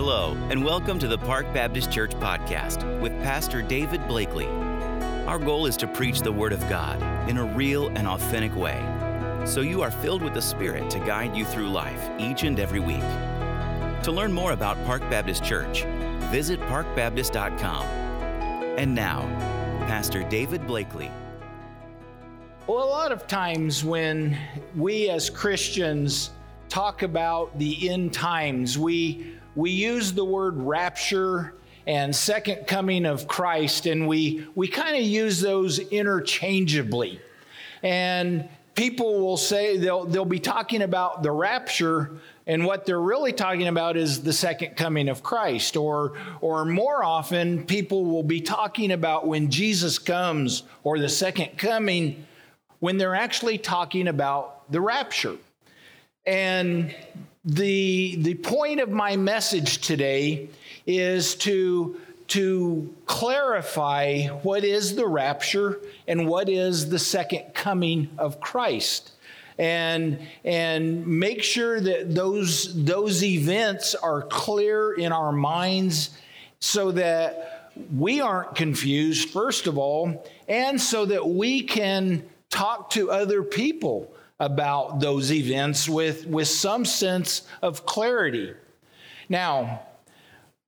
Hello, and welcome to the Park Baptist Church podcast with Pastor David Blakely. Our goal is to preach the Word of God in a real and authentic way, so you are filled with the Spirit to guide you through life each and every week. To learn more about Park Baptist Church, visit parkbaptist.com. And now, Pastor David Blakely. Well, a lot of times when we as Christians talk about the end times, we we use the word rapture and second coming of Christ, and we, we kind of use those interchangeably. And people will say they'll, they'll be talking about the rapture, and what they're really talking about is the second coming of Christ. Or, or more often, people will be talking about when Jesus comes or the second coming when they're actually talking about the rapture. And the, the point of my message today is to, to clarify what is the rapture and what is the second coming of Christ. And, and make sure that those, those events are clear in our minds so that we aren't confused, first of all, and so that we can talk to other people about those events with, with some sense of clarity. Now,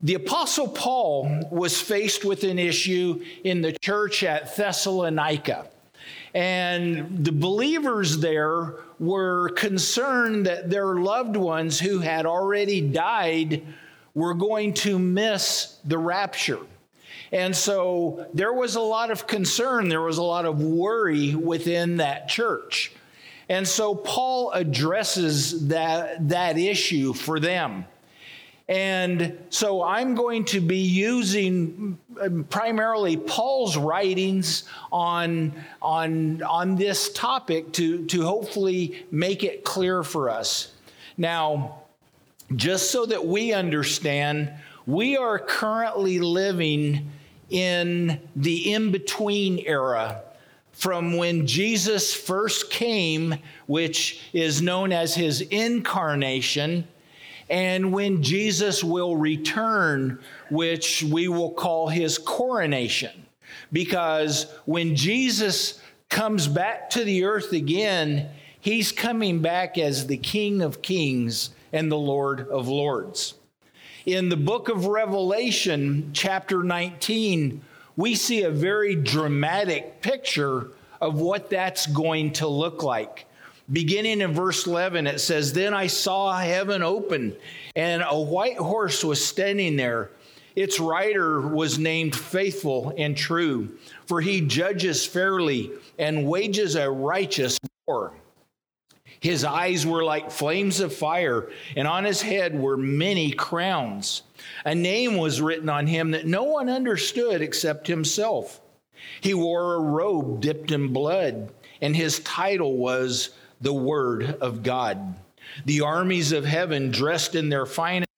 the Apostle Paul was faced with an issue in the church at Thessalonica. And the believers there were concerned that their loved ones who had already died were going to miss the rapture. And so there was a lot of concern, there was a lot of worry within that church. And so Paul addresses that, that issue for them. And so I'm going to be using um, primarily Paul's writings on, on, on this topic to, to hopefully make it clear for us. Now, just so that we understand, we are currently living in the in between era from when Jesus first came, which is known as his incarnation, and when Jesus will return, which we will call his coronation. Because when Jesus comes back to the earth again, he's coming back as the King of Kings and the Lord of Lords. In the book of Revelation, chapter 19, we see a very dramatic picture of what that's going to look like. Beginning in verse 11, it says, Then I saw heaven open, and a white horse was standing there. Its rider was named Faithful and True, for he judges fairly and wages a righteous war. His eyes were like flames of fire, and on his head were many crowns. A name was written on him that no one understood except himself. He wore a robe dipped in blood, and his title was the Word of God. The armies of heaven, dressed in their finest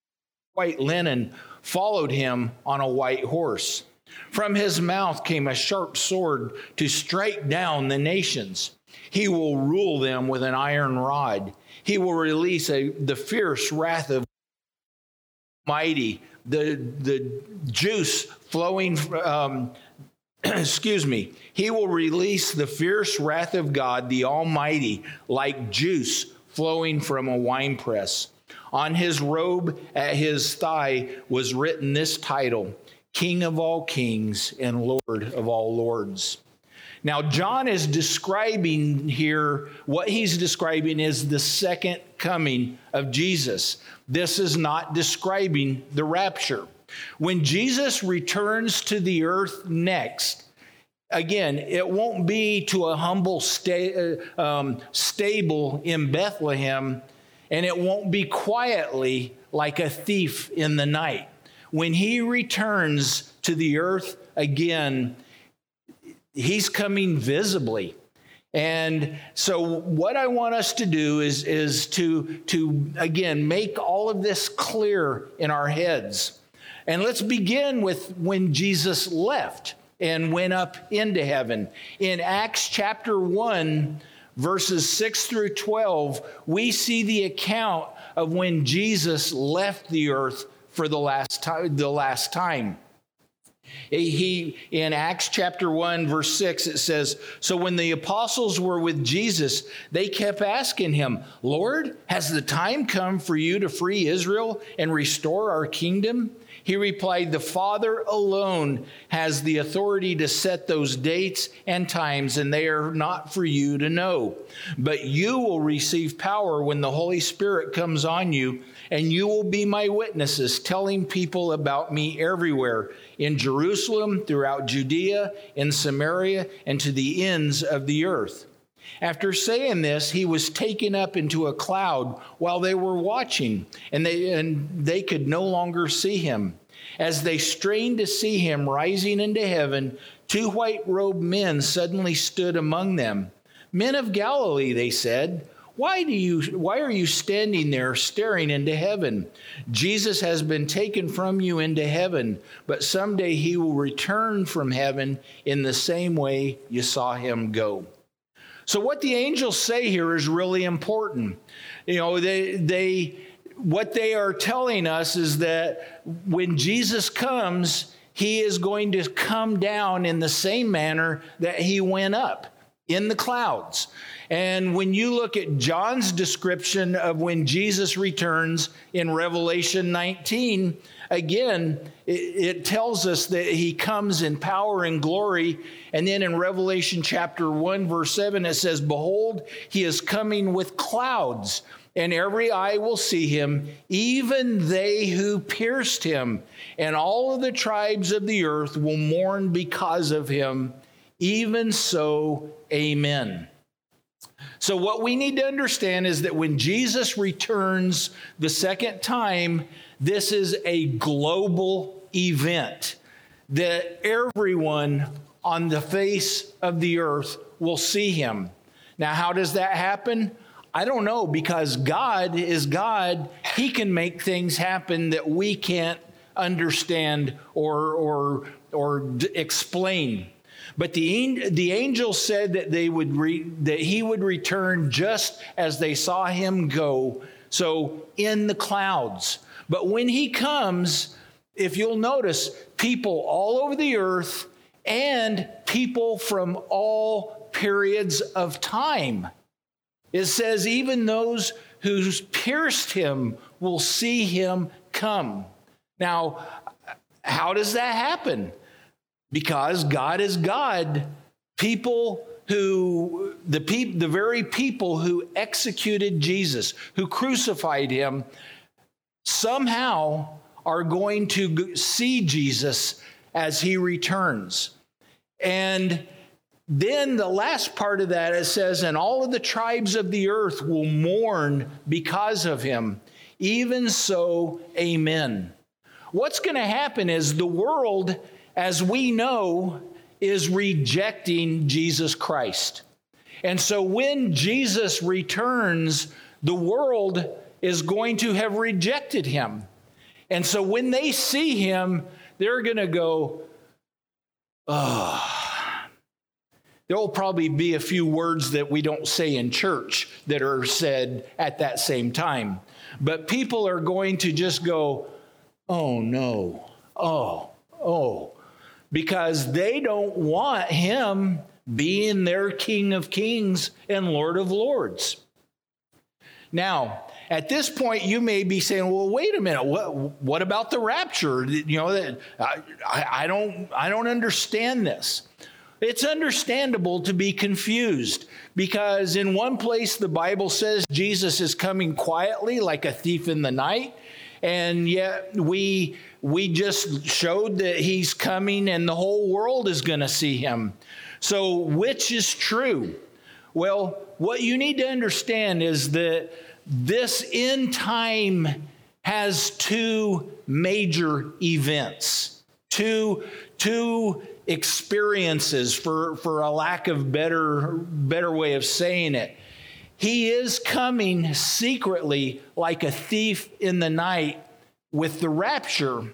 white linen, followed him on a white horse. From his mouth came a sharp sword to strike down the nations. He will rule them with an iron rod. He will release a, the fierce wrath of mighty, the, the juice flowing, um, excuse me, he will release the fierce wrath of God, the Almighty, like juice flowing from a winepress. On his robe at his thigh was written this title King of all kings and Lord of all lords. Now, John is describing here, what he's describing is the second coming of Jesus. This is not describing the rapture. When Jesus returns to the earth next, again, it won't be to a humble sta- uh, um, stable in Bethlehem, and it won't be quietly like a thief in the night. When he returns to the earth again, He's coming visibly. And so, what I want us to do is, is to, to, again, make all of this clear in our heads. And let's begin with when Jesus left and went up into heaven. In Acts chapter 1, verses 6 through 12, we see the account of when Jesus left the earth for the last time the last time he in Acts chapter 1 verse 6 it says so when the apostles were with Jesus they kept asking him Lord has the time come for you to free Israel and restore our kingdom he replied, The Father alone has the authority to set those dates and times, and they are not for you to know. But you will receive power when the Holy Spirit comes on you, and you will be my witnesses, telling people about me everywhere in Jerusalem, throughout Judea, in Samaria, and to the ends of the earth. After saying this, he was taken up into a cloud while they were watching, and they, and they could no longer see him. As they strained to see him rising into heaven, two white robed men suddenly stood among them. Men of Galilee, they said, why, do you, why are you standing there staring into heaven? Jesus has been taken from you into heaven, but someday he will return from heaven in the same way you saw him go. So, what the angels say here is really important. You know, they, they, what they are telling us is that when Jesus comes, he is going to come down in the same manner that he went up in the clouds. And when you look at John's description of when Jesus returns in Revelation 19, again, it, it, tells us that he comes in power and glory. And then in Revelation chapter 1, verse 7, it says, Behold, he is coming with clouds, and every eye will see him, even they who pierced him. And all of the tribes of the earth will mourn because of him. Even so, amen. So, what we need to understand is that when Jesus returns the second time, this is a global event that everyone on the face of the earth will see him. Now, how does that happen? I don't know because God is God. He can make things happen that we can't understand or, or, or explain. But the, the angel said that, they would re, that he would return just as they saw him go, so in the clouds. But when he comes, if you'll notice, people all over the earth and people from all periods of time. It says, even those who pierced him will see him come. Now, how does that happen? Because God is God. People who, the, pe- the very people who executed Jesus, who crucified him, somehow are going to see Jesus as he returns. And then the last part of that it says, and all of the tribes of the earth will mourn because of him. Even so, amen. What's going to happen is the world, as we know, is rejecting Jesus Christ. And so when Jesus returns, the world is going to have rejected him. And so when they see him, they're going to go, oh. There will probably be a few words that we don't say in church that are said at that same time. But people are going to just go, oh no, oh, oh, because they don't want him being their King of Kings and Lord of Lords. Now, at this point, you may be saying, "Well, wait a minute. What what about the rapture? You know, that I, I don't I don't understand this." It's understandable to be confused because in one place the Bible says Jesus is coming quietly like a thief in the night, and yet we we just showed that he's coming and the whole world is going to see him. So, which is true? Well, what you need to understand is that this end time has two major events, two, two experiences, for, for a lack of better, better way of saying it. He is coming secretly like a thief in the night with the rapture,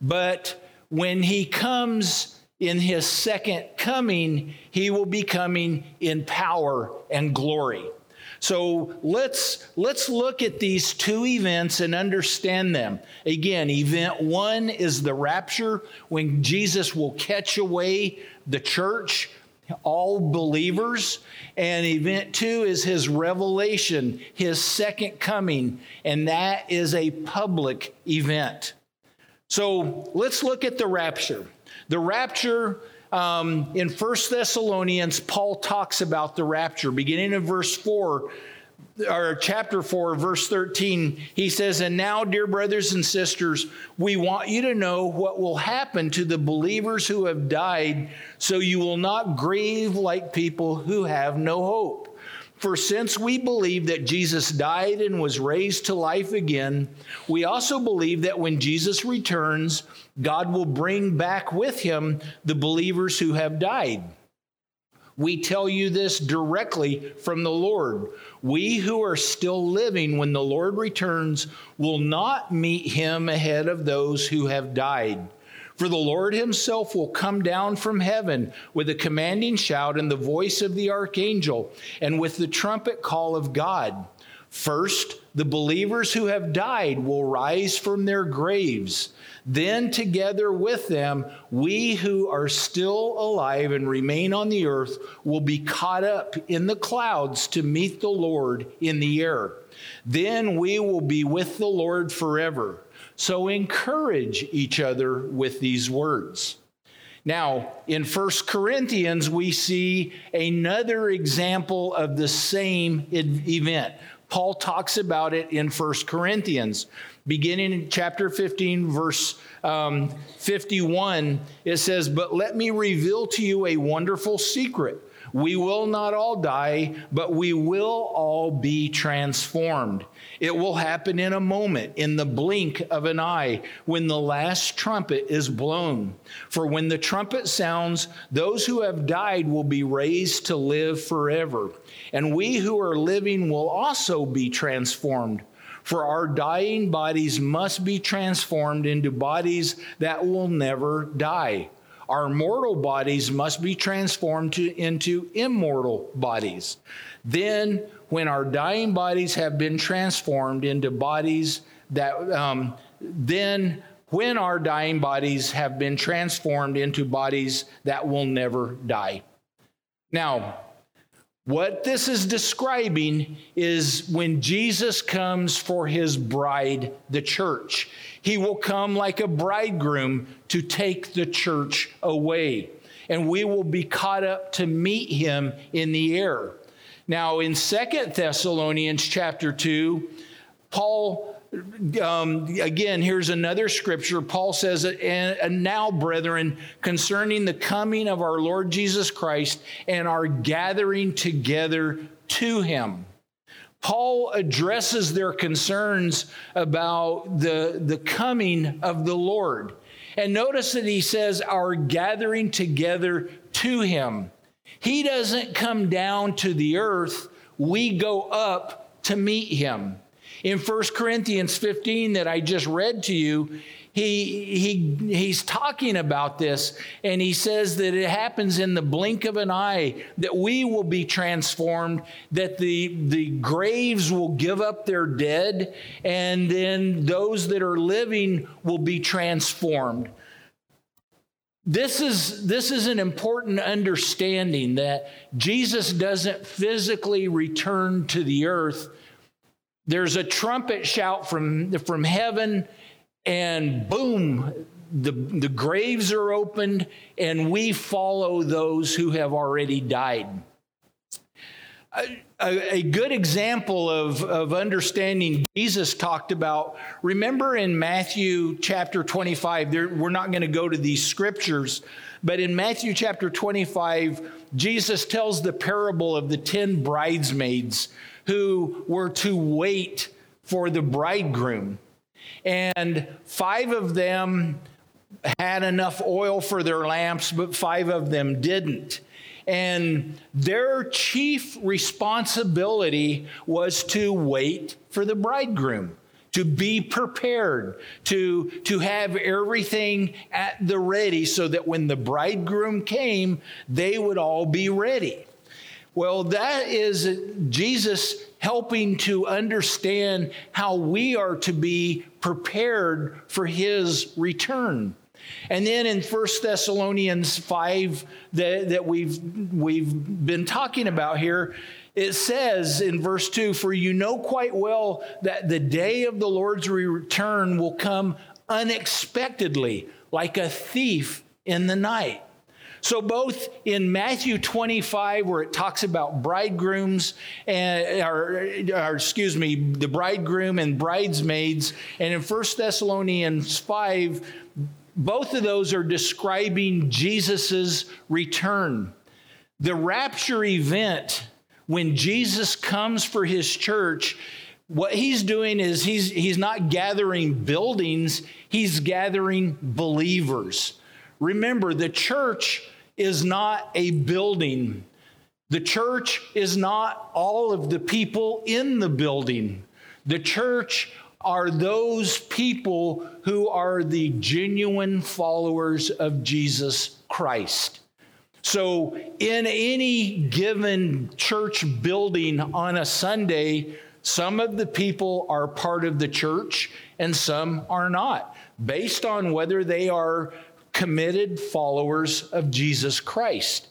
but when he comes in his second coming, he will be coming in power and glory. So let's let's look at these two events and understand them. Again, event 1 is the rapture when Jesus will catch away the church, all believers, and event 2 is his revelation, his second coming, and that is a public event. So let's look at the rapture. The rapture um, in First Thessalonians, Paul talks about the rapture. Beginning in verse 4, or chapter 4, verse 13, he says, And now, dear brothers and sisters, we want you to know what will happen to the believers who have died, so you will not grieve like people who have no hope. For since we believe that Jesus died and was raised to life again, we also believe that when Jesus returns, God will bring back with him the believers who have died. We tell you this directly from the Lord. We who are still living when the Lord returns will not meet him ahead of those who have died. For the Lord himself will come down from heaven with a commanding shout and the voice of the archangel and with the trumpet call of God. First, the believers who have died will rise from their graves. Then, together with them, we who are still alive and remain on the earth will be caught up in the clouds to meet the Lord in the air. Then we will be with the Lord forever. So encourage each other with these words. Now, in First Corinthians, we see another example of the same event. Paul talks about it in First Corinthians. Beginning in chapter 15, verse um, 51, it says, But let me reveal to you a wonderful secret. We will not all die, but we will all be transformed. It will happen in a moment, in the blink of an eye, when the last trumpet is blown. For when the trumpet sounds, those who have died will be raised to live forever. And we who are living will also be transformed. For our dying bodies must be transformed into bodies that will never die our mortal bodies must be transformed to, into immortal bodies. Then, when our dying bodies have been transformed into bodies that, um, then when our dying bodies have been transformed into bodies that will never die. Now, what this is describing is when Jesus comes for his bride, the church. He will come like a bridegroom to take the church away, and we will be caught up to meet him in the air. Now, in Second Thessalonians chapter 2, Paul um, again, here's another scripture. Paul says, and, now, brethren, concerning the coming of our Lord Jesus Christ and our gathering together to him. Paul addresses their concerns about the, the coming of the Lord. And notice that he says, our gathering together to him. He doesn't come down to the earth, we go up to meet him. In 1 Corinthians 15, that I just read to you, he, he, he's talking about this, and he says that it happens in the blink of an eye, that we will be transformed, that the, the graves will give up their dead, and then those that are living will be transformed. This is, this is an important understanding that Jesus doesn't physically return to the earth there's a trumpet shout from, from heaven, and boom, the, the graves are opened, and we follow those who have already died. A, a, good example of, of understanding Jesus talked about, remember in Matthew chapter 25, there, we're not going to go to these scriptures, but in Matthew chapter 25, Jesus tells the parable of the 10 bridesmaids who were to wait for the bridegroom. And five of them had enough oil for their lamps, but five of them didn't. And their chief responsibility was to wait for the bridegroom, to be prepared, to, to have everything at the ready so that when the bridegroom came, they would all be ready. Well, that is Jesus helping to understand how we are to be prepared for his return. And then in 1 Thessalonians 5 that, that we've, we've been talking about here, it says in verse 2 For you know quite well that the day of the Lord's return will come unexpectedly, like a thief in the night. So, both in Matthew 25, where it talks about bridegrooms, and, or, or, excuse me, the bridegroom and bridesmaids, and in 1 Thessalonians 5, both of those are describing Jesus' return. The rapture event, when Jesus comes for his church, what he's doing is he's, he's not gathering buildings, he's gathering believers. Remember, the church is not a building. The church is not all of the people in the building. The church are those people who are the genuine followers of Jesus Christ. So, in any given church building on a Sunday, some of the people are part of the church and some are not, based on whether they are committed followers of Jesus Christ.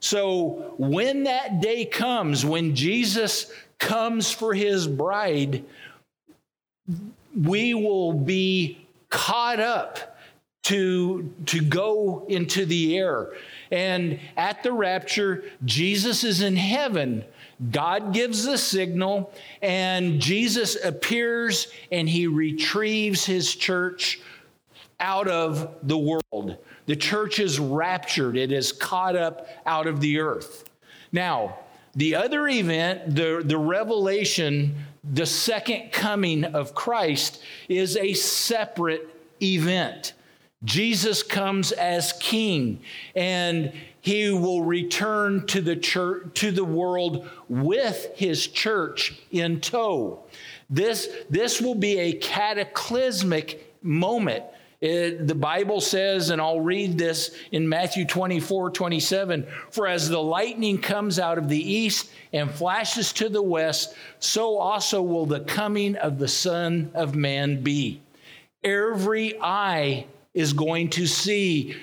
So when that day comes, when Jesus comes for his bride, we will be caught up to, to go into the air. And at the rapture, Jesus is in heaven. God gives the signal, and Jesus appears and he retrieves his church out of the world. The church is raptured, it is caught up out of the earth. Now, the other event, the, the revelation, the second coming of Christ, is a separate event. Jesus comes as king and he will return to the church to the world with his church in tow. This, this will be a cataclysmic moment it, the Bible says, and I'll read this in Matthew 24 27 For as the lightning comes out of the east and flashes to the west, so also will the coming of the Son of Man be. Every eye is going to see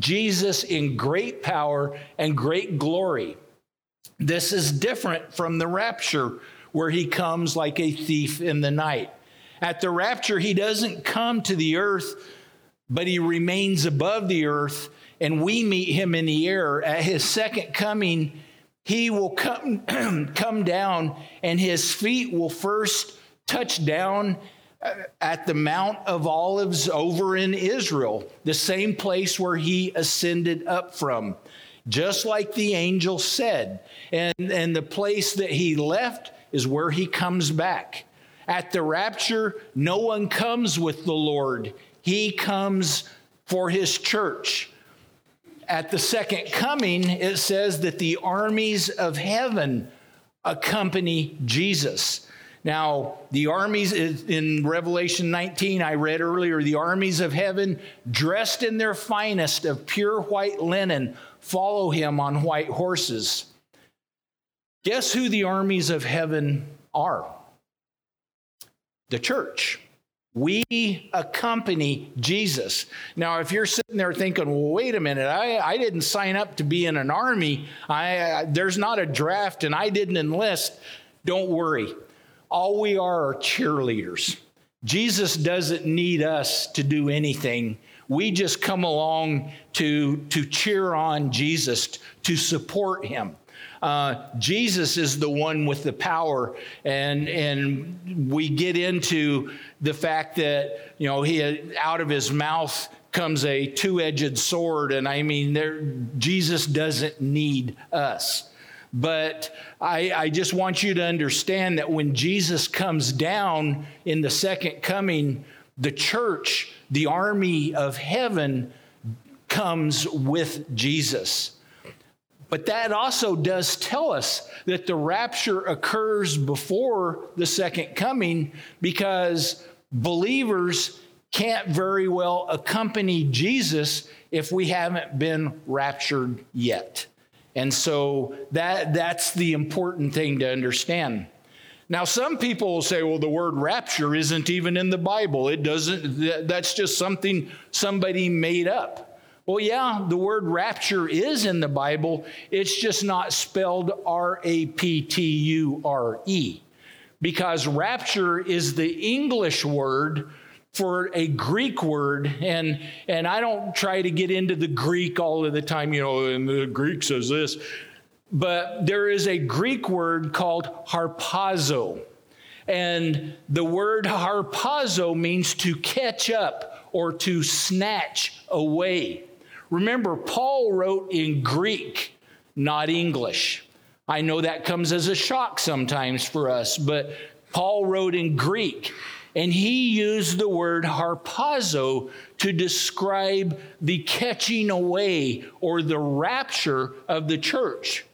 Jesus in great power and great glory. This is different from the rapture, where he comes like a thief in the night. At the rapture, he doesn't come to the earth, but he remains above the earth, and we meet him in the air. At his second coming, he will come, come down, and his feet will first touch down uh, at the Mount of Olives over in Israel, the same place where he ascended up from, just like the angel said. And, and the place that he left is where he comes back. At the rapture, no one comes with the Lord. He comes for his church. At the second coming, it says that the armies of heaven accompany Jesus. Now, the armies in Revelation 19, I read earlier, the armies of heaven, dressed in their finest of pure white linen, follow him on white horses. Guess who the armies of heaven are? The church. We accompany Jesus. Now, if you're sitting there thinking, well, wait a minute, I, I didn't sign up to be in an army, I, there's not a draft, and I didn't enlist, don't worry. All we are are cheerleaders. Jesus doesn't need us to do anything. We just come along to, to cheer on Jesus, to support him. Uh, Jesus is the one with the power, and and we get into the fact that you know he out of his mouth comes a two-edged sword, and I mean, there Jesus doesn't need us. But I, I, just want you to understand that when Jesus comes down in the second coming, the church, the army of heaven, comes with Jesus. But that also does tell us that the rapture occurs before the second coming because believers can't very well accompany Jesus if we haven't been raptured yet. And so that, that's the important thing to understand. Now, some people will say, well, the word rapture isn't even in the Bible. It doesn't, that's just something somebody made up. Well, yeah, the word rapture is in the Bible. It's just not spelled R A P T U R E because rapture is the English word for a Greek word, and and I don't try to get into the Greek all of the time, you know, and the Greek says this, but there is a Greek word called harpazo. And the word harpazo means to catch up or to snatch away. Remember, Paul wrote in Greek, not English. I know that comes as a shock sometimes for us, but Paul wrote in Greek. And he used the word harpazo to describe the catching away or the rapture of the church.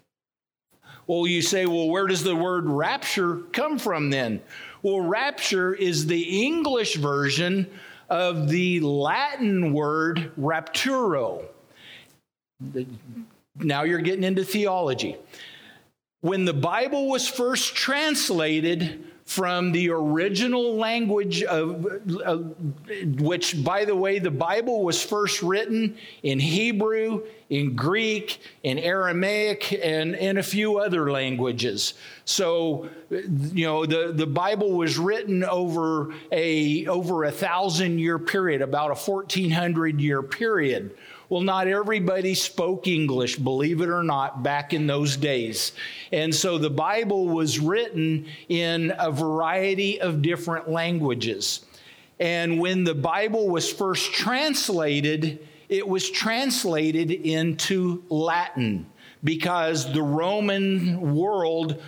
Well, you say, well, where does the word rapture come from then? Well, rapture is the English version of the Latin word rapturo. Now you're getting into theology. When the Bible was first translated, from the original language of uh, which by the way the bible was first written in hebrew in greek in aramaic and in a few other languages. So you know the, the bible was written over a over a thousand year period about a 1400 year period well, not everybody spoke English, believe it or not, back in those days. And so the Bible was written in a variety of different languages. And when the Bible was first translated, it was translated into Latin because the Roman world,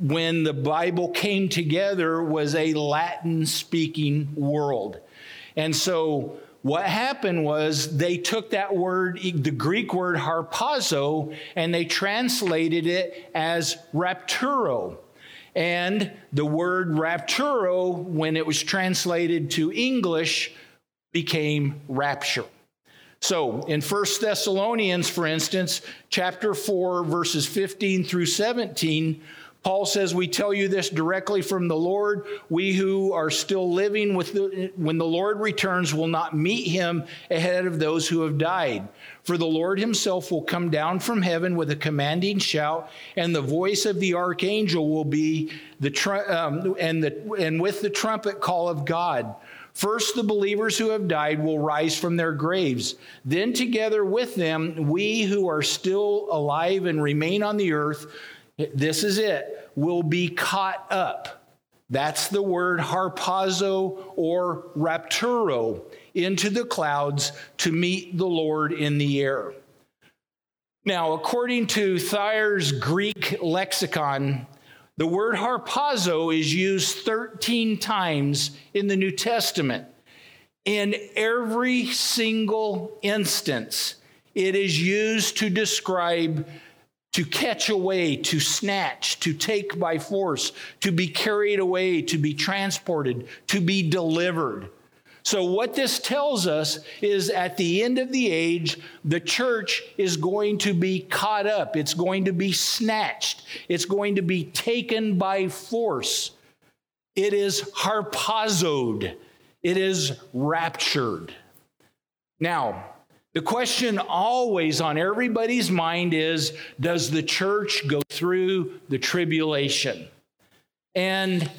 when the Bible came together, was a Latin speaking world. And so what happened was they took that word, the Greek word harpazo, and they translated it as rapturo. And the word rapturo, when it was translated to English, became rapture. So in 1 Thessalonians, for instance, chapter 4, verses 15 through 17, Paul says, We tell you this directly from the Lord. We who are still living with the, when the Lord returns will not meet him ahead of those who have died. For the Lord himself will come down from heaven with a commanding shout, and the voice of the archangel will be the um, and the and with the trumpet call of God. First, the believers who have died will rise from their graves. Then, together with them, we who are still alive and remain on the earth this is it, will be caught up. That's the word harpazo or rapturo into the clouds to meet the Lord in the air. Now, according to Thayer's Greek lexicon, the word harpazo is used 13 times in the New Testament. In every single instance, it is used to describe to catch away, to snatch, to take by force, to be carried away, to be transported, to be delivered. So, what this tells us is at the end of the age, the church is going to be caught up. It's going to be snatched. It's going to be taken by force. It is harpazoed. It is raptured. Now, the question always on everybody's mind is Does the church go through the tribulation? And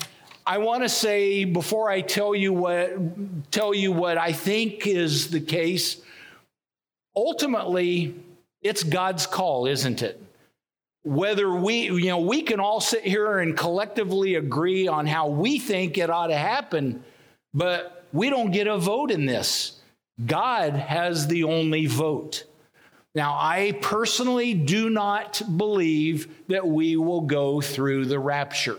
I want to say before I tell you what tell you what I think is the case, ultimately it's God's call, isn't it? Whether we, you know, we can all sit here and collectively agree on how we think it ought to happen, but we don't get a vote in this. God has the only vote. Now, I personally do not believe that we will go through the rapture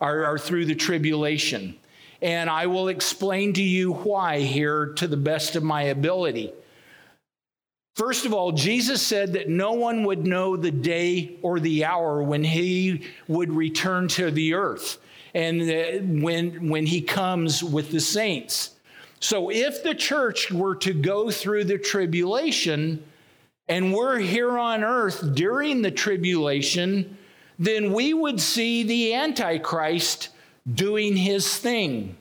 or, or, through the tribulation. And I will explain to you why here to the best of my ability. First of all, Jesus said that no one would know the day or the hour when he would return to the earth and when, when he comes with the saints. So if the church were to go through the tribulation, and we're here on earth during the tribulation, then we would see the Antichrist doing his thing.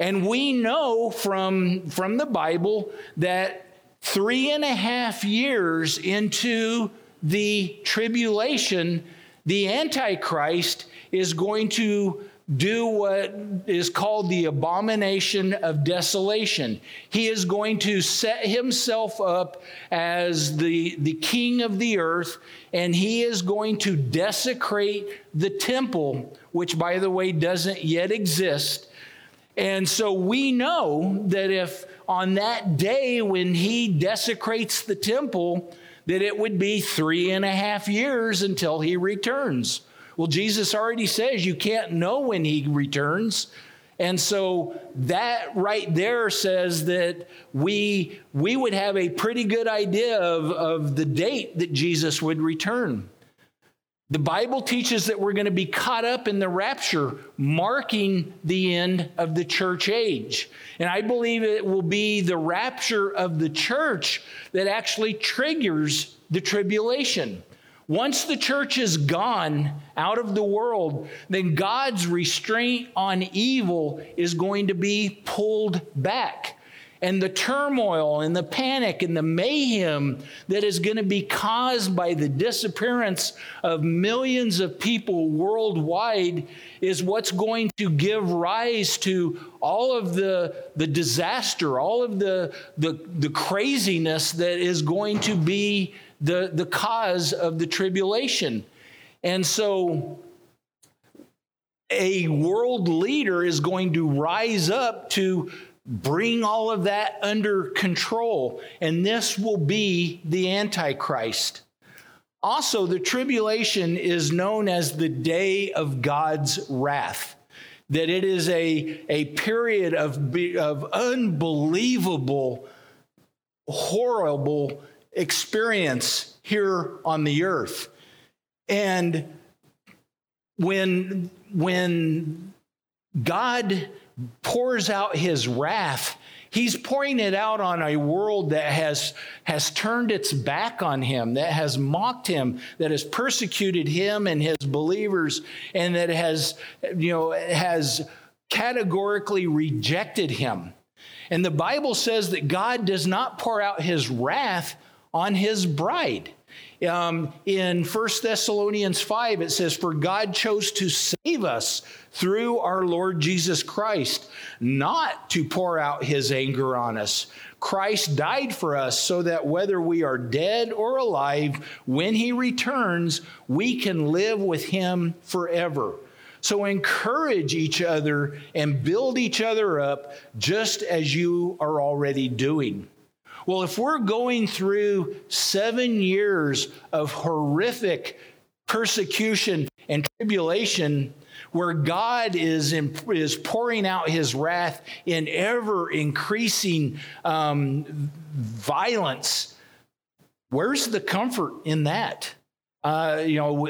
And we know from, from the Bible that three and a half years into the tribulation, the Antichrist is going to do what is called the abomination of desolation. He is going to set himself up as the, the king of the earth, and he is going to desecrate the temple, which, by the way, doesn't yet exist. And so we know that if on that day when he desecrates the temple, that it would be three and a half years until he returns. Well, Jesus already says you can't know when he returns. And so that right there says that we, we would have a pretty good idea of, of the date that Jesus would return. The Bible teaches that we're going to be caught up in the rapture, marking the end of the church age. And I believe it will be the rapture of the church that actually triggers the tribulation. Once the church is gone out of the world, then God's restraint on evil is going to be pulled back. And the turmoil and the panic and the mayhem that is going to be caused by the disappearance of millions of people worldwide is what's going to give rise to all of the, the disaster, all of the, the, the craziness that is going to be the, the cause of the tribulation. And so a world leader is going to rise up to bring all of that under control. And this will be the Antichrist. Also, the tribulation is known as the day of God's wrath. That it is a, a period of, of unbelievable, horrible experience here on the earth. And when, when God pours out his wrath, he's pouring it out on a world that has, has turned its back on him, that has mocked him, that has persecuted him and his believers, and that has, you know, has categorically rejected him. And the Bible says that God does not pour out his wrath on his bride. Um, in 1 Thessalonians 5, it says, For God chose to save us through our Lord Jesus Christ, not to pour out his anger on us. Christ died for us so that whether we are dead or alive, when he returns, we can live with him forever. So encourage each other and build each other up just as you are already doing. Well, if we're going through seven years of horrific persecution and tribulation, where God is, in, is pouring out his wrath in ever increasing um, violence, where's the comfort in that? Uh, you know,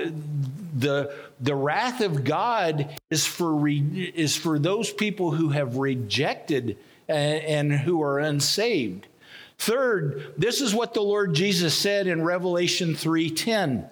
the the wrath of God is for re, is for those people who have rejected and, and who are unsaved. Third, this is what the Lord Jesus said in Revelation 3:10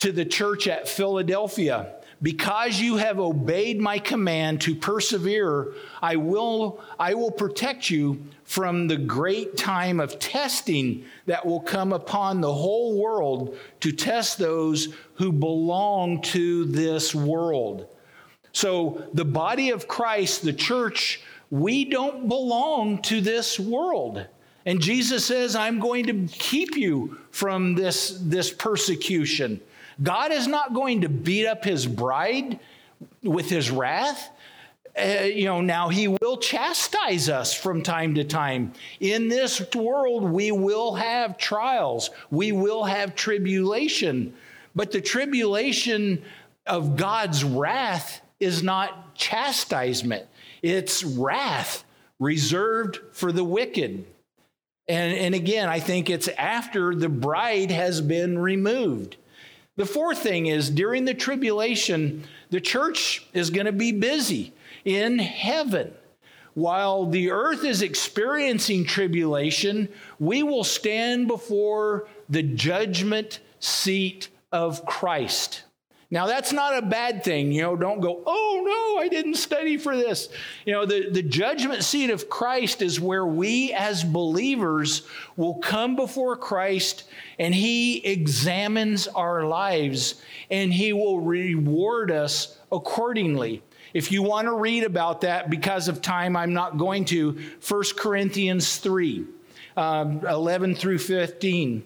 to the church at Philadelphia. Because you have obeyed my command to persevere, I will, I will protect you from the great time of testing that will come upon the whole world to test those who belong to this world. So, the body of Christ, the church, we don't belong to this world. And Jesus says, I'm going to keep you from this, this persecution. God is not going to beat up his bride with his wrath. Uh, you know, now he will chastise us from time to time. In this world, we will have trials, we will have tribulation. But the tribulation of God's wrath is not chastisement, it's wrath reserved for the wicked. And, and again, I think it's after the bride has been removed. The fourth thing is during the tribulation, the church is going to be busy in heaven. While the earth is experiencing tribulation, we will stand before the judgment seat of Christ. Now, that's not a bad thing. You know, don't go, oh no, I didn't study for this. You know, the, the judgment seat of Christ is where we as believers will come before Christ and he examines our lives and he will reward us accordingly. If you want to read about that, because of time, I'm not going to. 1 Corinthians 3. Um, 11 through 15.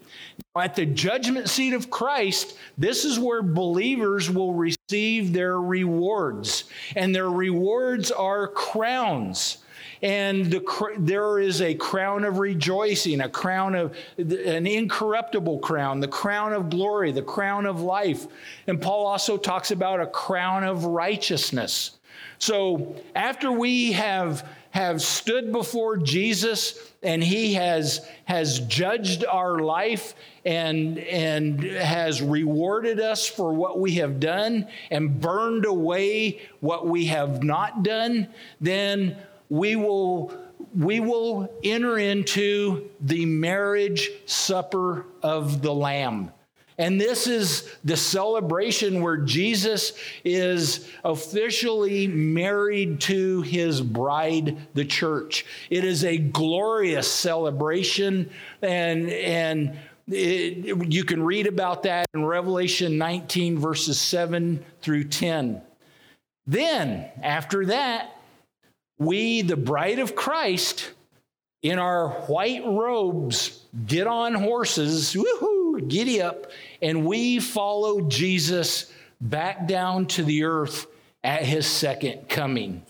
At the judgment seat of Christ, this is where believers will receive their rewards, and their rewards are crowns. And the, there is a crown of rejoicing, a crown of an incorruptible crown, the crown of glory, the crown of life. And Paul also talks about a crown of righteousness. So after we have have stood before Jesus and he has has judged our life and and has rewarded us for what we have done and burned away what we have not done then we will we will enter into the marriage supper of the lamb and this is the celebration where Jesus is officially married to his bride, the church. It is a glorious celebration, and, and it, you can read about that in Revelation 19, verses 7 through 10. Then, after that, we, the bride of Christ, in our white robes, get on horses, woohoo, giddy up, and we follow Jesus back down to the earth at his second coming.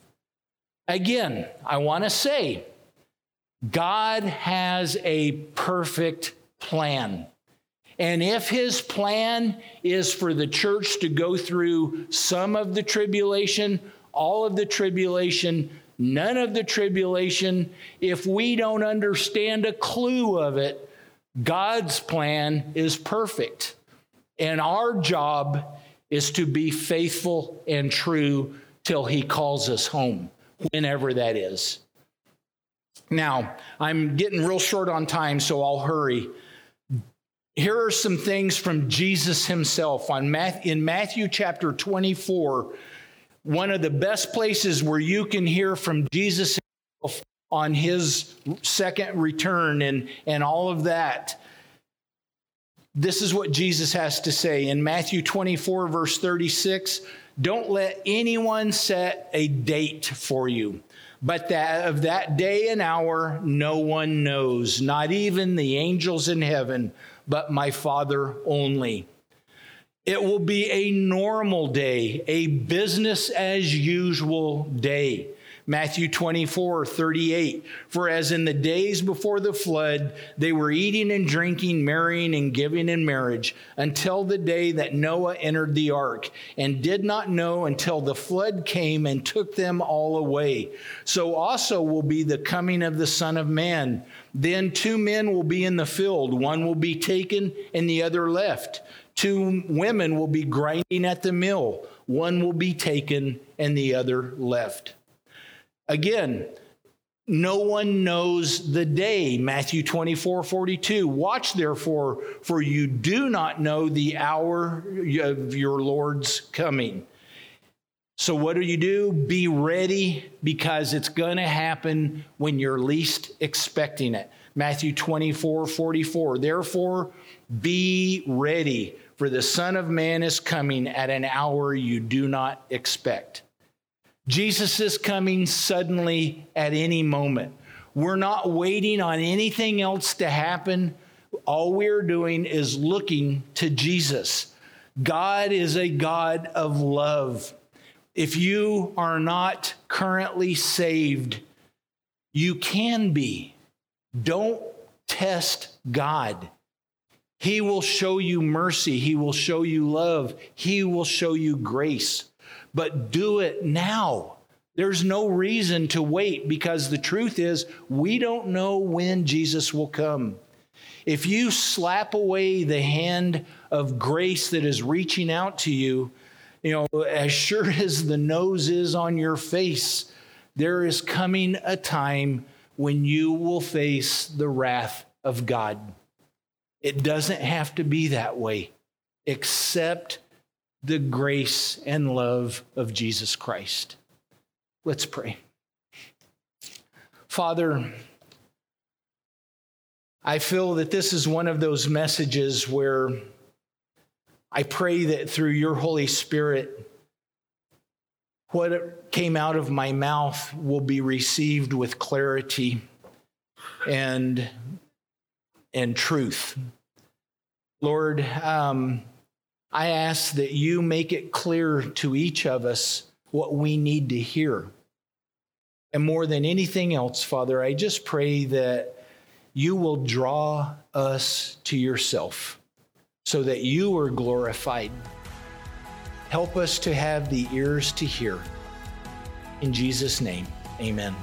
Again, I want to say, God has a perfect plan. And if his plan is for the church to go through some of the tribulation, all of the tribulation, none of the tribulation, if we don't understand a clue of it, God's plan is perfect. And our job is to be faithful and true till he calls us home, whenever that is. Now, I'm getting real short on time, so I'll hurry. Here are some things from Jesus himself on in Matthew chapter 24 one of the best places where you can hear from Jesus on his second return and, and all of that. This is what Jesus has to say in Matthew 24, verse 36 Don't let anyone set a date for you, but that of that day and hour no one knows, not even the angels in heaven, but my Father only. It will be a normal day, a business as usual day. Matthew 24, 38. For as in the days before the flood, they were eating and drinking, marrying and giving in marriage, until the day that Noah entered the ark, and did not know until the flood came and took them all away. So also will be the coming of the Son of Man. Then two men will be in the field, one will be taken and the other left. Two women will be grinding at the mill, one will be taken and the other left. Again, no one knows the day. Matthew 24, 42. Watch therefore, for you do not know the hour of your Lord's coming. So, what do you do? Be ready because it's going to happen when you're least expecting it. Matthew 24, 44. Therefore, be ready, for the Son of Man is coming at an hour you do not expect. Jesus is coming suddenly at any moment. We're not waiting on anything else to happen. All we're doing is looking to Jesus. God is a God of love. If you are not currently saved, you can be. Don't test God. He will show you mercy. He will show you love. He will show you grace. But do it now. There's no reason to wait because the truth is, we don't know when Jesus will come. If you slap away the hand of grace that is reaching out to you, you know, as sure as the nose is on your face, there is coming a time when you will face the wrath of God. It doesn't have to be that way. Accept the grace and love of Jesus Christ. Let's pray. Father, I feel that this is one of those messages where I pray that through your Holy Spirit, what came out of my mouth will be received with clarity and, and truth. Lord, um, I ask that you make it clear to each of us what we need to hear. And more than anything else, Father, I just pray that you will draw us to yourself so that you are glorified. Help us to have the ears to hear. In Jesus' name, amen.